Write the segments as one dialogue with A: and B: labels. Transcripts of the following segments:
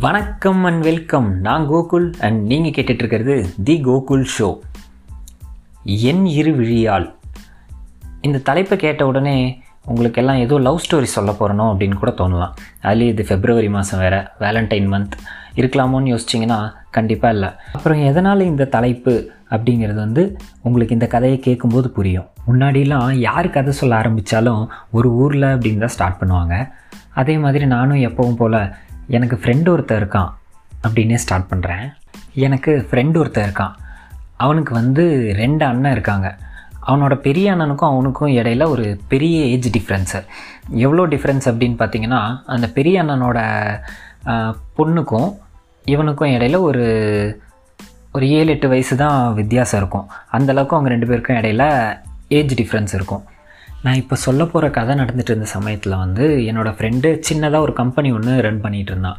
A: வணக்கம் and welcome நான் Gokul and நீங்கள் கேட்டுட்ருக்கிறது தி கோகுல் ஷோ என் இரு விழியால். இந்த தலைப்பை கேட்ட உடனே உங்களுக்கு எல்லாம் ஏதோ லவ் ஸ்டோரி சொல்ல போகிறனோ அப்படின்னு கூட தோணலாம். அதுலேயே இது ஃபெப்ரவரி மாதம் வேறு வேலண்டைன் மந்த் இருக்கலாமோன்னு யோசிச்சிங்கன்னா கண்டிப்பாக இல்லை. அப்புறம் எதனால் இந்த தலைப்பு அப்படிங்கிறது வந்து உங்களுக்கு இந்த கதையை கேட்கும்போது புரியும். முன்னாடிலாம் யார் கதை சொல்ல ஆரம்பித்தாலும் ஒரு ஊரில் அப்படின்னு தான் ஸ்டார்ட் பண்ணுவாங்க. அதே மாதிரி நானும் எப்பவும் போல் எனக்கு ஃப்ரெண்டு ஒருத்தர் இருக்கான் அப்படின்னே ஸ்டார்ட் பண்ணுறேன் எனக்கு ஃப்ரெண்டு ஒருத்தன் இருக்கான். அவனுக்கு வந்து ரெண்டு அண்ணன் இருக்காங்க. அவனோட பெரிய அண்ணனுக்கும் அவனுக்கும் இடையில ஒரு பெரிய ஏஜ் டிஃப்ரென்ஸு எவ்வளோ டிஃப்ரென்ஸ் அப்படின்னு பார்த்தீங்கன்னா அந்த பெரிய அண்ணனோட பொண்ணுக்கும் இவனுக்கும் இடையில ஒரு ஒரு ஏழு எட்டு வயசு தான் வித்தியாசம் இருக்கும். அந்தளவுக்கு அவங்க ரெண்டு பேருக்கும் இடையில ஏஜ் டிஃப்ரென்ஸ் இருக்கும். நான் இப்போ சொல்ல போகிற கதை நடந்துட்டு இருந்த சமயத்தில் வந்து என்னோடய ஃப்ரெண்டு சின்னதாக ஒரு கம்பெனி ஒன்று ரன் பண்ணிகிட்டு இருந்தான்.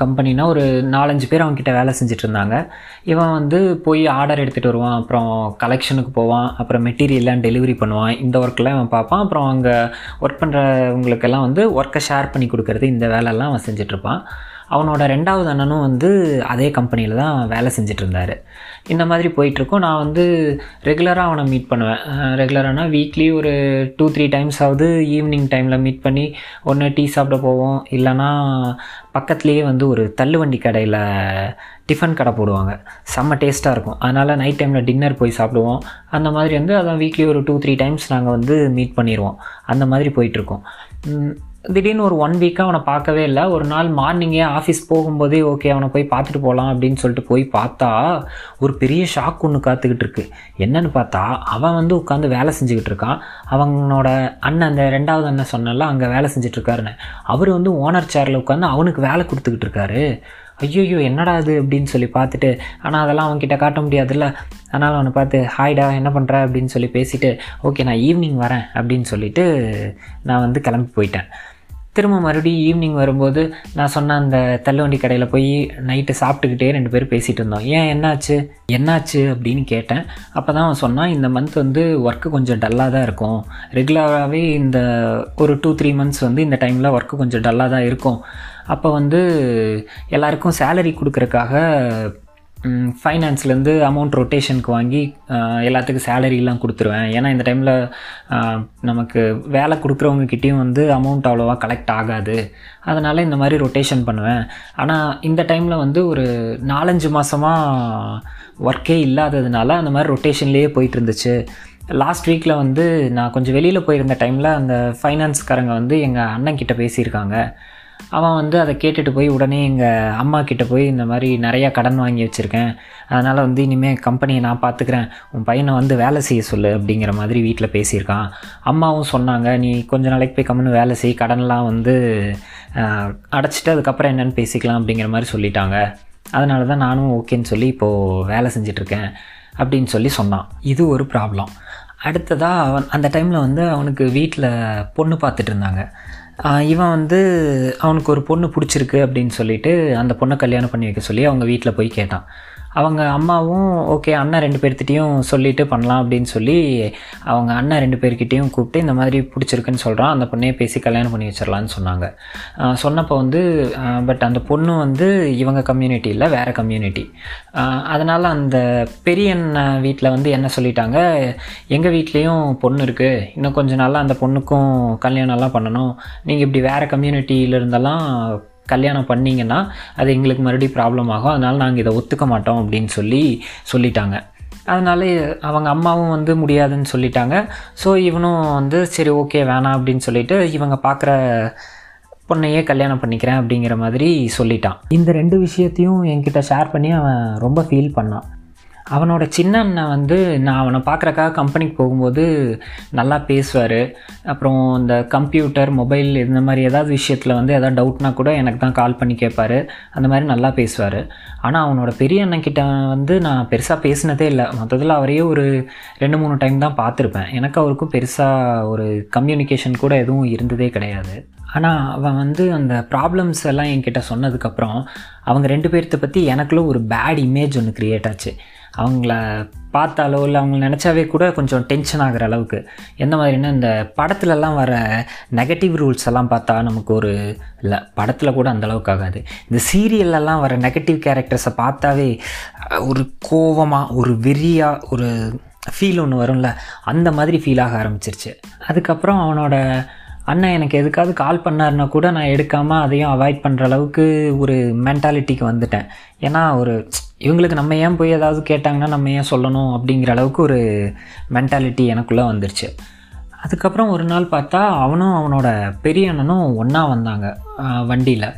A: கம்பெனினா ஒரு நாலஞ்சு பேர் அவங்கக்கிட்ட வேலை செஞ்சுட்டு இருந்தாங்க. இவன் வந்து போய் ஆர்டர் எடுத்துகிட்டு வருவான் அப்புறம் கலெக்ஷனுக்கு போவான் அப்புறம் மெட்டீரியல்லாம் டெலிவரி பண்ணுவான். இந்த ஒர்க்கெலாம் அவன் பார்ப்பான். அப்புறம் அங்கே ஒர்க் பண்ணுறவங்களுக்கெல்லாம் வந்து ஒர்க்கை ஷேர் பண்ணி கொடுக்கறது இந்த வேலையெல்லாம் அவன் செஞ்சிட்ருப்பான் அவனோட ரெண்டாவது அண்ணனும் வந்து அதே கம்பெனியில் தான் வேலை செஞ்சுட்டு இருந்தார் இந்த மாதிரி போயிட்டுருக்கோம். நான் வந்து ரெகுலராக அவனை மீட் பண்ணுவேன். ரெகுலரானா வீக்லி ஒரு டூ த்ரீ டைம்ஸாவது ஈவினிங் டைமில் மீட் பண்ணி ஒன்று டீ சாப்பிட போவோம். இல்லைன்னா பக்கத்துலேயே வந்து ஒரு தள்ளுவண்டி கடையில் டிஃபன் கடை போடுவாங்க. செம்ம டேஸ்ட்டாக இருக்கும். அதனால் நைட் டைமில் டின்னர் போய் சாப்பிடுவோம். அந்த மாதிரி வந்து அதான் வீக்லி ஒரு டூ த்ரீ டைம்ஸ் நாங்கள் வந்து மீட் பண்ணிடுவோம் அந்த மாதிரி போயிட்டுருக்கோம். திடீர்னு ஒரு ஒன் வீக்காக அவனை பார்க்கவே இல்லை. ஒரு நாள் மார்னிங்கே ஆஃபீஸ் போகும்போதே ஓகே அவனை போய் பார்த்துட்டு போகலாம் அப்படின்னு சொல்லிட்டு போய் பார்த்தா ஒரு பெரிய ஷாக் ஒன்று காத்துக்கிட்டு இருக்கு. என்னன்னு பார்த்தா அவன் வந்து உட்காந்து வேலை செஞ்சுக்கிட்டு இருக்கான். அவனோட அண்ணன் அந்த ரெண்டாவது அண்ணன் சொன்னல அங்கே வேலை செஞ்சுட்ருக்காருன்னு அவர் வந்து ஓனர் சேரில் உட்காந்து அவனுக்கு வேலை கொடுத்துக்கிட்டு இருக்காரு. ஐயோ என்னடா அது அப்படின்னு சொல்லி பார்த்துட்டு ஆனால் அதெல்லாம் அவன்கிட்ட காட்ட முடியாதுல்ல. அதனால் அவனை பார்த்து ஹாய்டா என்ன பண்ணுற அப்படின்னு சொல்லி பேசிவிட்டு ஓகே நான் ஈவினிங் வரேன் அப்படின்னு சொல்லிவிட்டு நான் வந்து கிளம்பி போயிட்டேன். திரும்ப மறுபடியும் ஈவினிங் வரும்போது நான் சொன்ன அந்த தள்ளுவண்டி கடையில் போய் நைட்டு சாப்பிட்டுக்கிட்டே ரெண்டு பேரும் பேசிகிட்டு இருந்தோம். ஏன் என்னாச்சு? என்னாச்சு? அப்படின்னு கேட்டேன். அப்போ தான் அவன் சொன்னான் இந்த மந்த் வந்து ஒர்க்கு கொஞ்சம் டல்லாக தான் இருக்கும். ரெகுலராகவே இந்த ஒரு டூ த்ரீ மந்த்ஸ் வந்து இந்த டைமில் ஒர்க்கு கொஞ்சம் டல்லாக தான் இருக்கும். அப்போ வந்து எல்லாருக்கும் சேலரி கொடுக்குறக்காக ஃபைனான்ஸ்லேருந்து அமௌண்ட் ரொட்டேஷனுக்கு வாங்கி எல்லாத்துக்கும் சேலரிலாம் கொடுத்துருவேன். ஏன்னா இந்த டைமில் நமக்கு வேலை கொடுக்குறவங்கக்கிட்டேயும் வந்து அமௌண்ட் அவ்வளோவா கலெக்ட் ஆகாது. அதனால் இந்த மாதிரி ரொட்டேஷன் பண்ணுவேன். ஆனால் இந்த டைமில் வந்து ஒரு நாலஞ்சு மாதமாக ஒர்க்கே இல்லாததுனால அந்த மாதிரி ரொட்டேஷன்லேயே போயிட்டு இருந்துச்சு லாஸ்ட் வீக்கில் வந்து நான் கொஞ்சம் வெளியில் போயிருந்த டைமில் அந்த ஃபைனான்ஸ்காரங்க வந்து எங்கள் அண்ணன் கிட்ட பேசியிருக்காங்க. அவன் வந்து அதை கேட்டுட்டு போய் உடனே எங்கள் அம்மா கிட்ட போய் இந்த மாதிரி நிறையா கடன் வாங்கி வச்சுருக்கேன். அதனால் வந்து இனிமேல் கம்பெனியை நான் பார்த்துக்கிறேன் உன் பையனை வந்து வேலை செய்ய சொல்லு அப்படிங்கிற மாதிரி வீட்டில் பேசியிருக்கான். அம்மாவும் சொன்னாங்க நீ கொஞ்ச நாளைக்கு போய் கம்முன்னு வேலை செய். கடன்லாம் வந்து அடைச்சிட்டு அதுக்கப்புறம் என்னென்னு பேசிக்கலாம் அப்படிங்கிற மாதிரி சொல்லிட்டாங்க. அதனால தான் நானும் ஓகேன்னு சொல்லி இப்போது வேலை செஞ்சிட்ருக்கேன் அப்படின்னு சொல்லி சொன்னான். இது ஒரு ப்ராப்ளம் அடுத்ததாக அவன் அந்த டைமில் வந்து அவனுக்கு வீட்டில் பொண்ணு பார்த்துட்டு இருந்தாங்க இவன் வந்து அவனுக்கு ஒரு பொண்ணு பிடிச்சிருக்கு அப்படின்னு சொல்லிட்டு அந்த பொண்ணை கல்யாணம் பண்ணி வைக்க சொல்லி அவங்க வீட்டில் போய் கேட்டான். அவங்க அம்மாவும் ஓகே அண்ணன் ரெண்டு பேர்த்திட்டையும் சொல்லிட்டு பண்ணலாம் அப்படின்னு சொல்லி அவங்க அண்ணன் ரெண்டு பேர்கிட்டையும் கூப்பிட்டு இந்த மாதிரி பிடிச்சிருக்குன்னு சொல்கிறான் அந்த பொண்ணையே பேசி கல்யாணம் பண்ணி வச்சிடலான்னு சொன்னாங்க. சொன்னப்போ வந்து பட் அந்த பொண்ணு வந்து இவங்க கம்யூனிட்டி இல்லை வேறு கம்யூனிட்டி அதனால் அந்த பெரிய வீட்டில் வந்து என்ன சொல்லிட்டாங்க எங்கள் வீட்லேயும் பொண்ணு இருக்குது இன்னும் கொஞ்ச நாளில் அந்த பொண்ணுக்கும் கல்யாணம்லாம் பண்ணணும் நீங்கள் இப்படி வேறு கம்யூனிட்டியில் இருந்தெல்லாம் கல்யாணம் பண்ணிங்கன்னா அது எங்களுக்கு மறுபடியும் ப்ராப்ளம் ஆகும். அதனால் நாங்கள் இதை ஒத்துக்க மாட்டோம் அப்படின்னு சொல்லி சொல்லிட்டாங்க. அதனால அவங்க அம்மாவும் வந்து முடியாதுன்னு சொல்லிட்டாங்க. ஸோ இவனும் வந்து சரி ஓகே வேணாம் அப்படின்னு சொல்லிட்டு இவங்க பார்க்குற பொண்ணையே கல்யாணம் பண்ணிக்கிறேன் அப்படிங்கிற மாதிரி சொல்லிட்டான். இந்த ரெண்டு விஷயத்தையும் என்கிட்ட ஷேர் பண்ணி அவன் ரொம்ப ஃபீல் பண்ணான். அவனோட சின்ன அண்ணன் வந்து நான் அவனை பார்க்குறக்காக கம்பெனிக்கு போகும்போது நல்லா பேசுவார். அப்புறம் இந்த கம்ப்யூட்டர் மொபைல் இந்த மாதிரி ஏதாவது விஷயத்தில் வந்து ஏதாவது டவுட்னா கூட எனக்கு தான் கால் பண்ணி கேட்பாரு அந்த மாதிரி நல்லா பேசுவார். ஆனால் அவனோட பெரிய அண்ணன்கிட்ட வந்து நான் பெருசாக பேசினதே இல்லை. மொத்தத்தில் அவரையே ஒரு ரெண்டு மூணு டைம் தான் பார்த்துருப்பேன். எனக்கு அவருக்கும் பெருசாக ஒரு கம்யூனிகேஷன் கூட எதுவும் இருந்ததே கிடையாது. ஆனால் அவன் வந்து அந்த ப்ராப்ளம்ஸ் எல்லாம் என்கிட்ட சொன்னதுக்கப்புறம் அவங்க ரெண்டு பேர்த்த பற்றி எனக்குள்ள ஒரு பேட் இமேஜ் ஒன்று க்ரியேட் ஆச்சு. அவங்கள பார்த்தாலோ இல்லை அவங்க நினச்சாவே கூட கொஞ்சம் டென்ஷன் ஆகிற அளவுக்கு. எந்த மாதிரின்னா இந்த படத்துலலாம் வர நெகட்டிவ் ரூல்ஸ் எல்லாம் பார்த்தா நமக்கு ஒரு இல்லை படத்தில் கூட அந்த அளவுக்கு ஆகாது. இந்த சீரியல்லலாம் வர நெகட்டிவ் கேரக்டர்ஸை பார்த்தாவே ஒரு கோவமாக ஒரு வெறியாக ஒரு ஃபீல் ஒன்று வரும்ல? அந்த மாதிரி ஃபீல் ஆக ஆரம்பிச்சிருச்சு. அதுக்கப்புறம் அவனோட அண்ணன் எனக்கு எதுக்காவது கால் பண்ணாருன்னா கூட நான் எடுக்காமல் அதையும் அவாய்ட் பண்ணுற அளவுக்கு ஒரு மென்டாலிட்டிக்கு வந்துட்டேன். ஏன்னா ஒரு இவங்களுக்கு நம்ம ஏன் போய் ஏதாவது கேட்டாங்கன்னா நம்ம ஏன் சொல்லணும் அப்படிங்கிற அளவுக்கு ஒரு மென்டாலிட்டி எனக்குள்ளே வந்துருச்சு. அதுக்கப்புறம் ஒரு நாள் பார்த்தா அவனும் அவனோட பெரிய அண்ணனும் ஒன்றா வந்தாங்க வண்டியில்.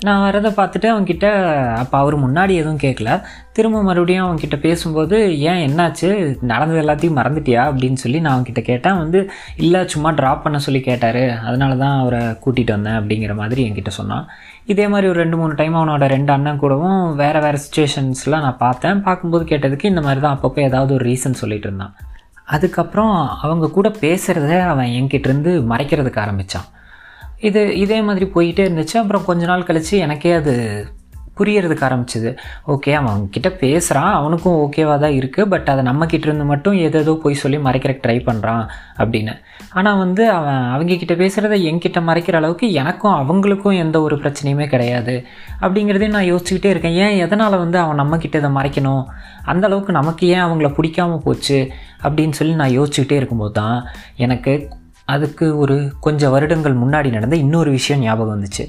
A: நான் வரதை பார்த்துட்டு அவன்கிட்ட அப்போ அவர் முன்னாடி எதுவும் கேட்கல திரும்ப மறுபடியும் அவன்கிட்ட பேசும்போது ஏன் என்னாச்சு? நடந்தது எல்லாத்தையும் மறந்துட்டியா? அப்படின்னு சொல்லி நான் அவன்கிட்ட கேட்டேன். வந்து இல்லை சும்மா ட்ராப் பண்ண சொல்லி கேட்டார். அதனால தான் அவரை கூட்டிகிட்டு வந்தேன் அப்படிங்கிற மாதிரி என்கிட்ட சொன்னான். இதே மாதிரி ஒரு ரெண்டு மூணு டைம் அவனோட ரெண்டு அண்ணன் கூடவும் வேறு வேறு சுச்சுவேஷன்ஸ்லாம் நான் பார்த்தேன். பார்க்கும்போது கேட்டதுக்கு இந்த மாதிரி தான் அப்பப்போ ஏதாவது ஒரு ரீசன் சொல்லிகிட்டு இருந்தான். அதுக்கப்புறம் அவங்க கூட பேசுகிறத அவன் என்கிட்டருந்து மறைக்கிறதுக்கு ஆரம்பித்தான் இது இதே மாதிரி போயிட்டே இருந்துச்சு. அப்புறம் கொஞ்ச நாள் கழித்து எனக்கே அது புரியறதுக்கு ஆரம்பிச்சிது. ஓகே அவன் கிட்ட பேசுகிறான் அவனுக்கும் ஓகேவாக தான் இருக்குது பட் அதை நம்மக்கிட்ட இருந்து மட்டும் ஏதேதோ போய் சொல்லி மறைக்கிறக்கு ட்ரை பண்ணுறான் அப்படின்னு. ஆனால் வந்து அவன் அவங்க கிட்ட பேசுகிறத என்கிட்ட மறைக்கிற அளவுக்கு எனக்கும் அவங்களுக்கும் எந்த ஒரு பிரச்சனையுமே கிடையாது. அப்படிங்கிறதையும் நான் யோசிச்சுக்கிட்டே இருக்கேன். ஏன் எதனால் வந்து அவன் நம்ம இதை மறைக்கணும்? அந்த அளவுக்கு நமக்கு ஏன் அவங்கள பிடிக்காம போச்சு? அப்படின்னு சொல்லி நான் யோசிச்சுக்கிட்டே இருக்கும்போது தான் எனக்கு அதுக்கு ஒரு கொஞ்சம் வருடங்கள் முன்னாடி நடந்த இன்னொரு விஷயம் ஞாபகம் வந்துச்சு.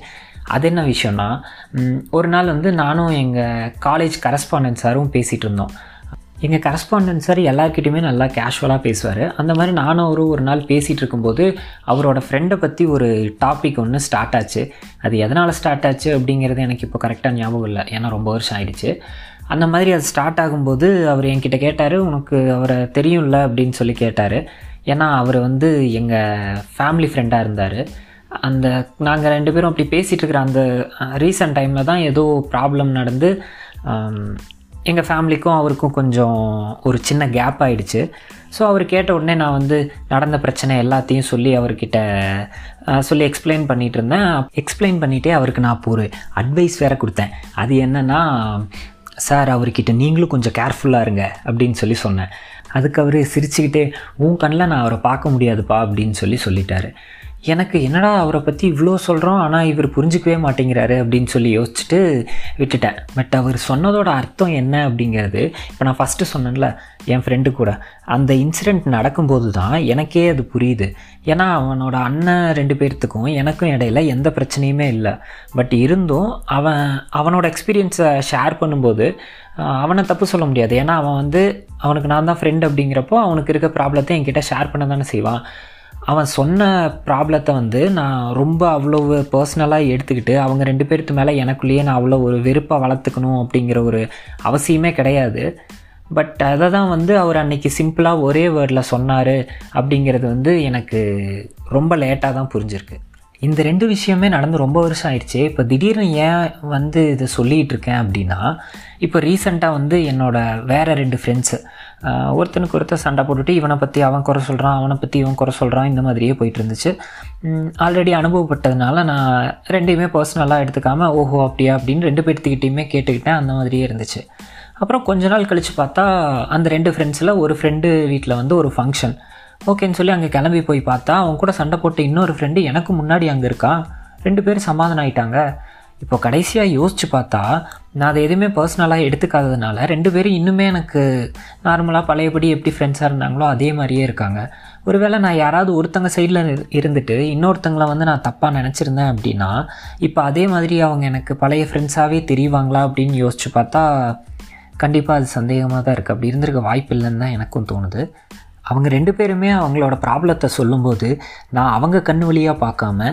A: அது என்ன விஷயம்னா ஒரு நாள் வந்து நானும் எங்கள் காலேஜ் கரஸ்பாண்டன்ட் சாரும் பேசிகிட்டு இருந்தோம். எங்கள் கரஸ்பாண்டன்ட் சார் எல்லாருக்கிட்டையுமே நல்லா கேஷுவலாக பேசுவார். அந்த மாதிரி நானும் அவரும் ஒரு நாள் பேசிகிட்டு இருக்கும்போது அவரோட ஃப்ரெண்டை பற்றி ஒரு டாபிக் ஒன்று ஸ்டார்ட் ஆச்சு. அது எதனால் ஸ்டார்ட் ஆச்சு அப்படிங்கிறது எனக்கு இப்போ கரெக்டாக ஞாபகம் இல்லை. ஏன்னா ரொம்ப வருஷம் ஆயிடுச்சு. அந்த மாதிரி அது ஸ்டார்ட் ஆகும்போது அவர் என்கிட்ட கேட்டார் உனக்கு அவரை தெரியும்ல? அப்படின்னு சொல்லி கேட்டார். ஏன்னா அவர் வந்து எங்கள் ஃபேமிலி ஃப்ரெண்டாக இருந்தார். அந்த நாங்கள் ரெண்டு பேரும் அப்படி பேசிகிட்டு இருக்கிற அந்த ரீசன்ட் டைமில் தான் ஏதோ ப்ராப்ளம் நடந்து எங்கள் ஃபேமிலிக்கும் அவருக்கும் கொஞ்சம் ஒரு சின்ன கேப் ஆகிடுச்சு ஸோ அவர் கேட்ட உடனே நான் வந்து நடந்த பிரச்சனை எல்லாத்தையும் சொல்லி அவர்கிட்ட சொல்லி எக்ஸ்பிளைன் பண்ணிகிட்டு இருந்தேன். எக்ஸ்பிளைன் பண்ணிகிட்டே அவருக்கு நான் இப்போ ஒரு அட்வைஸ் வேறு கொடுத்தேன். அது என்னென்னா சார் அவர்கிட்ட நீங்களும் கொஞ்சம் கேர்ஃபுல்லாக இருங்க அப்படின்னு சொல்லி சொன்னேன். அதுக்கு அவர் சிரிச்சுக்கிட்டே உன் கண்ணில் நான் அவரை பார்க்க முடியாதுப்பா அப்படின்னு சொல்லி சொல்லிட்டாரு. எனக்கு என்னடா அவரை பற்றி இவ்வளோ சொல்கிறோம் ஆனால் இவர் புரிஞ்சுக்கவே மாட்டேங்கிறாரு அப்படின்னு சொல்லி யோசிச்சுட்டு விட்டுட்டேன். பட் அவர் சொன்னதோட அர்த்தம் என்ன அப்படிங்கிறது இப்போ நான் ஃபஸ்ட்டு சொன்னேன்ல என் ஃப்ரெண்டு கூட. அந்த இன்சிடெண்ட் நடக்கும்போது தான் எனக்கே அது புரியுது. ஏன்னா அவனோட அண்ணன் ரெண்டு பேர்த்துக்கும் எனக்கும் இடையில எந்த பிரச்சனையுமே இல்லை. பட் இருந்தும் அவன் அவனோட எக்ஸ்பீரியன்ஸை ஷேர் பண்ணும்போது அவனை தப்பு சொல்ல முடியாது. ஏன்னா அவன் வந்து அவனுக்கு நான் தான் ஃப்ரெண்ட் அப்படிங்கிறப்போ அவனுக்கு இருக்க ப்ராப்ளத்தை என்கிட்ட ஷேர் பண்ண தானே செய்வான் அவன் சொன்ன ப்ராப்ளத்தை வந்து நான் ரொம்ப அவ்வளோ பர்சனலாக எடுத்துக்கிட்டு அவங்க ரெண்டு பேர்த்து மேலே எனக்குள்ளேயே நான் அவ்வளோ ஒரு வெறுப்பை வளர்த்துக்கணும் அப்படிங்கிற ஒரு அவசியமே கிடையாது. பட் அதை தான் வந்து அவர் அன்னைக்கு சிம்பிளாக ஒரே வேர்டில் சொன்னார் அப்படிங்கிறது வந்து எனக்கு ரொம்ப லேட்டாக தான் புரிஞ்சிருக்கு. இந்த ரெண்டு விஷயமே நடந்து ரொம்ப வருஷம் ஆயிடுச்சு. இப்போ திடீர்னு ஏன் வந்து இதை சொல்லிகிட்டு இருக்கேன் அப்படின்னா இப்போ ரீசெண்டாக வந்து என்னோட வேறு ரெண்டு ஃப்ரெண்ட்ஸு ஒருத்தனுக்கு ஒருத்தர் சண்டை போட்டுட்டு இவனை பற்றி அவன் குறை சொல்கிறான் அவனை பற்றி இவன் குறை சொல்கிறான் இந்த மாதிரியே போயிட்டு இருந்துச்சு. ஆல்ரெடி அனுபவப்பட்டதுனால நான் ரெண்டையுமே பர்சனலாக எடுத்துக்காமல் ஓஹோ அப்படியா அப்படின்னு ரெண்டு பேர்த்துக்கிட்டையுமே கேட்டுக்கிட்டேன் அந்த மாதிரியே இருந்துச்சு. அப்புறம் கொஞ்ச நாள் கழித்து பார்த்தா அந்த ரெண்டு ஃப்ரெண்ட்ஸில் ஒரு ஃப்ரெண்டு வீட்டில் வந்து ஒரு ஃபங்க்ஷன் ஓகேன்னு சொல்லி அங்கே கிளம்பி போய் பார்த்தா அவன் கூட சண்டை போட்ட இன்னொரு ஃப்ரெண்டு எனக்கு முன்னாடி அங்கே இருக்கான் ரெண்டு பேரும் சமாதானம் ஆயிட்டாங்க. இப்போ கடைசியாக யோசிச்சு பார்த்தா நான் அதை எதுவுமே பர்சனலாக எடுத்துக்காததுனால ரெண்டு பேரும் இன்னுமே எனக்கு நார்மலாக பழையபடி எப்படி ஃப்ரெண்ட்ஸாக இருந்தாங்களோ அதே மாதிரியே இருக்காங்க. ஒருவேளை நான் யாராவது ஒருத்தங்க சைடில் இருந்துட்டு இன்னொருத்தங்களை வந்து நான் தப்பாக நினச்சிருந்தேன் அப்படின்னா இப்போ அதே மாதிரி அவங்க எனக்கு பழைய ஃப்ரெண்ட்ஸாகவே தெரியுவாங்களா அப்படின்னு யோசிச்சு பார்த்தா கண்டிப்பாக அது சந்தேகமாக தான் இருக்குது அப்படி இருந்திருக்க வாய்ப்பு இல்லைன்னு தான் எனக்கும் தோணுது. அவங்க ரெண்டு பேருமே அவங்களோட ப்ராப்ளத்தை சொல்லும்போது நான் அவங்க கண் வழியாக பார்க்காம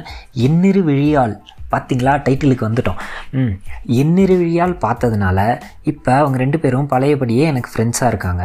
A: எண்ணிரு விழியால் பார்த்தீங்களா டைட்டிலுக்கு வந்துட்டோம். ம். எண்ணிரு விழியால் பார்த்ததுனால இப்போ அவங்க ரெண்டு பேரும் பழையபடியே எனக்கு ஃப்ரெண்ட்ஸாக இருக்காங்க.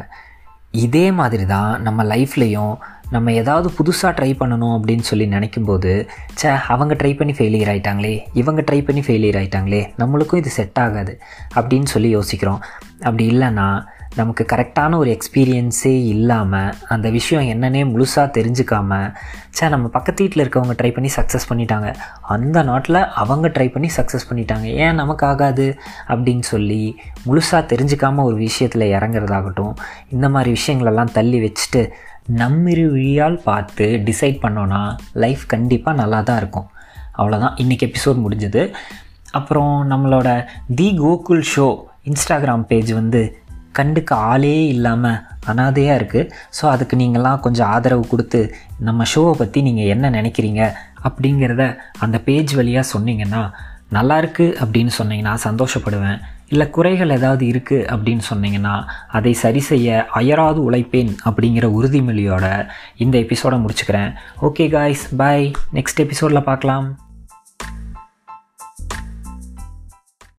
A: இதே மாதிரி தான் நம்ம லைஃப்லேயும் நம்ம ஏதாவது புதுசாக ட்ரை பண்ணணும் அப்படின்னு சொல்லி நினைக்கும்போது ச்சே அவங்க ட்ரை பண்ணி ஃபெயிலியர் ஆயிட்டாங்களே இவங்க ட்ரை பண்ணி ஃபெயிலியர் ஆயிட்டாங்களே நம்மளுக்கும் இது செட் ஆகாது அப்படின்னு சொல்லி யோசிக்கிறோம். அப்படி இல்லைன்னா நமக்கு கரெக்டான ஒரு எக்ஸ்பீரியன்ஸே இல்லாமல் அந்த விஷயம் என்னன்னே முழுசாக தெரிஞ்சுக்காம சே நம்ம பக்கத்து வீட்டில் இருக்கவங்க ட்ரை பண்ணி சக்ஸஸ் பண்ணிட்டாங்க. அந்த நாட்டில் அவங்க ட்ரை பண்ணி சக்ஸஸ் பண்ணிட்டாங்க. ஏன் நமக்கு ஆகாது? அப்படின்னு சொல்லி முழுசாக தெரிஞ்சுக்காம ஒரு விஷயத்தில் இறங்குறதாகட்டும் இந்த மாதிரி விஷயங்களெல்லாம் தள்ளி வச்சுட்டு நம்மிரு விழியால் பார்த்து டிசைட் பண்ணோன்னா லைஃப் கண்டிப்பாக நல்லா தான் இருக்கும். அவ்வளோதான் இன்றைக்கி எபிசோட் முடிஞ்சது. அப்புறம் நம்மளோட the Gokul show Instagram page வந்து கண்டுக்க ஆளே இல்லாமல் அனாதையாக இருக்குது ஸோ அதுக்கு நீங்களாம் கொஞ்சம் ஆதரவு கொடுத்து நம்ம ஷோவை பற்றி நீங்கள் என்ன நினைக்கிறீங்க அப்படிங்கிறத அந்த பேஜ் வழியாக சொன்னீங்கன்னா நல்லாயிருக்கு அப்படின்னு சொன்னீங்கன்னா சந்தோஷப்படுவேன். இல்லை குறைகள் ஏதாவது இருக்குது அப்படின்னு சொன்னீங்கன்னா அதை சரி செய்ய அயராது உழைப்பேன் அப்படிங்கிற உறுதிமொழியோட இந்த எபிசோடை முடிச்சுக்கிறேன். ஓகே காய்ஸ் பாய் நெக்ஸ்ட் எபிசோடில் பார்க்கலாம்.